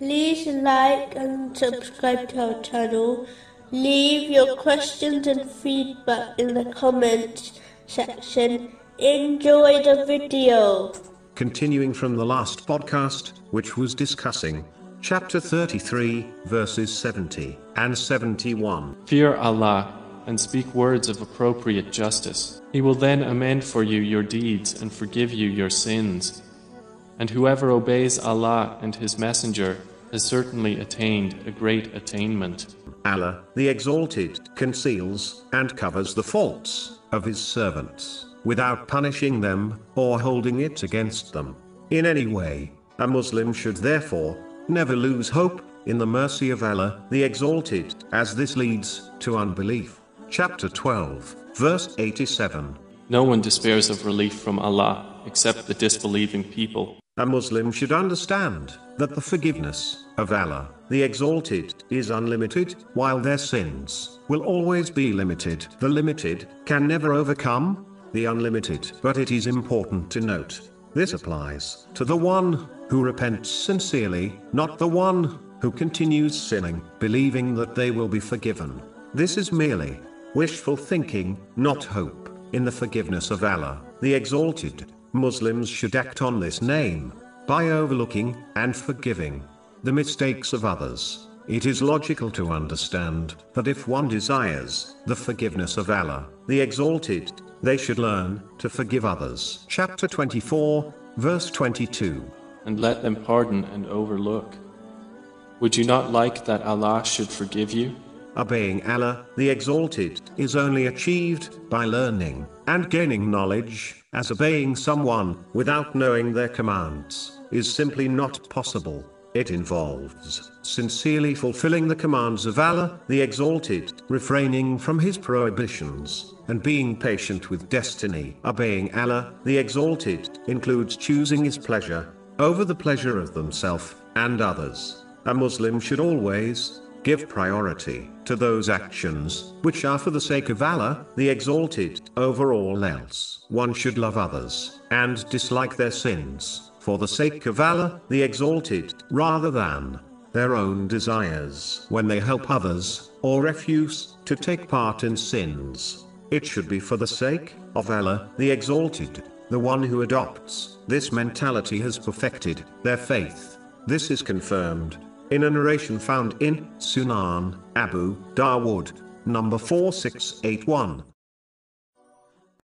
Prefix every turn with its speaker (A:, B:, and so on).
A: like and subscribe to our channel. Leave your questions and feedback in the comments section. Enjoy the video.
B: Continuing from the last podcast, which was discussing chapter 33, verses 70 and 71.
C: Fear Allah and speak words of appropriate justice. He will then amend for you your deeds and forgive you your sins. And whoever obeys Allah and His Messenger has certainly attained a great attainment.
B: Allah, the Exalted, conceals and covers the faults of His servants, without punishing them or holding it against them in any way. A Muslim should therefore never lose hope in the mercy of Allah, the Exalted, as this leads to unbelief. Chapter 12, verse 87.
C: No one despairs of relief from Allah except the disbelieving people.
B: A Muslim should understand that the forgiveness of Allah, the Exalted, is unlimited, while their sins will always be limited. The limited can never overcome the unlimited. But it is important to note this applies to the one who repents sincerely, not the one who continues sinning, believing that they will be forgiven. This is merely wishful thinking, not hope, in the forgiveness of Allah, the Exalted. Muslims should act on this name by overlooking and forgiving the mistakes of others. It is logical to understand that if one desires the forgiveness of Allah, the Exalted, they should learn to forgive others. Chapter 24, verse 22.
C: And let them pardon and overlook. Would you not like that Allah should forgive you?
B: Obeying Allah, the Exalted, is only achieved by learning and gaining knowledge, as obeying someone without knowing their commands is simply not possible. It involves sincerely fulfilling the commands of Allah, the Exalted, refraining from His prohibitions, and being patient with destiny. Obeying Allah, the Exalted, includes choosing His pleasure over the pleasure of themselves and others. A Muslim should always give priority to those actions which are for the sake of Allah, the Exalted, over all else. One should love others and dislike their sins for the sake of Allah, the Exalted, rather than their own desires. When they help others or refuse to take part in sins, it should be for the sake of Allah, the Exalted. The one who adopts this mentality has perfected their faith. This is confirmed in a narration found in Sunan Abu Dawood, number 4681.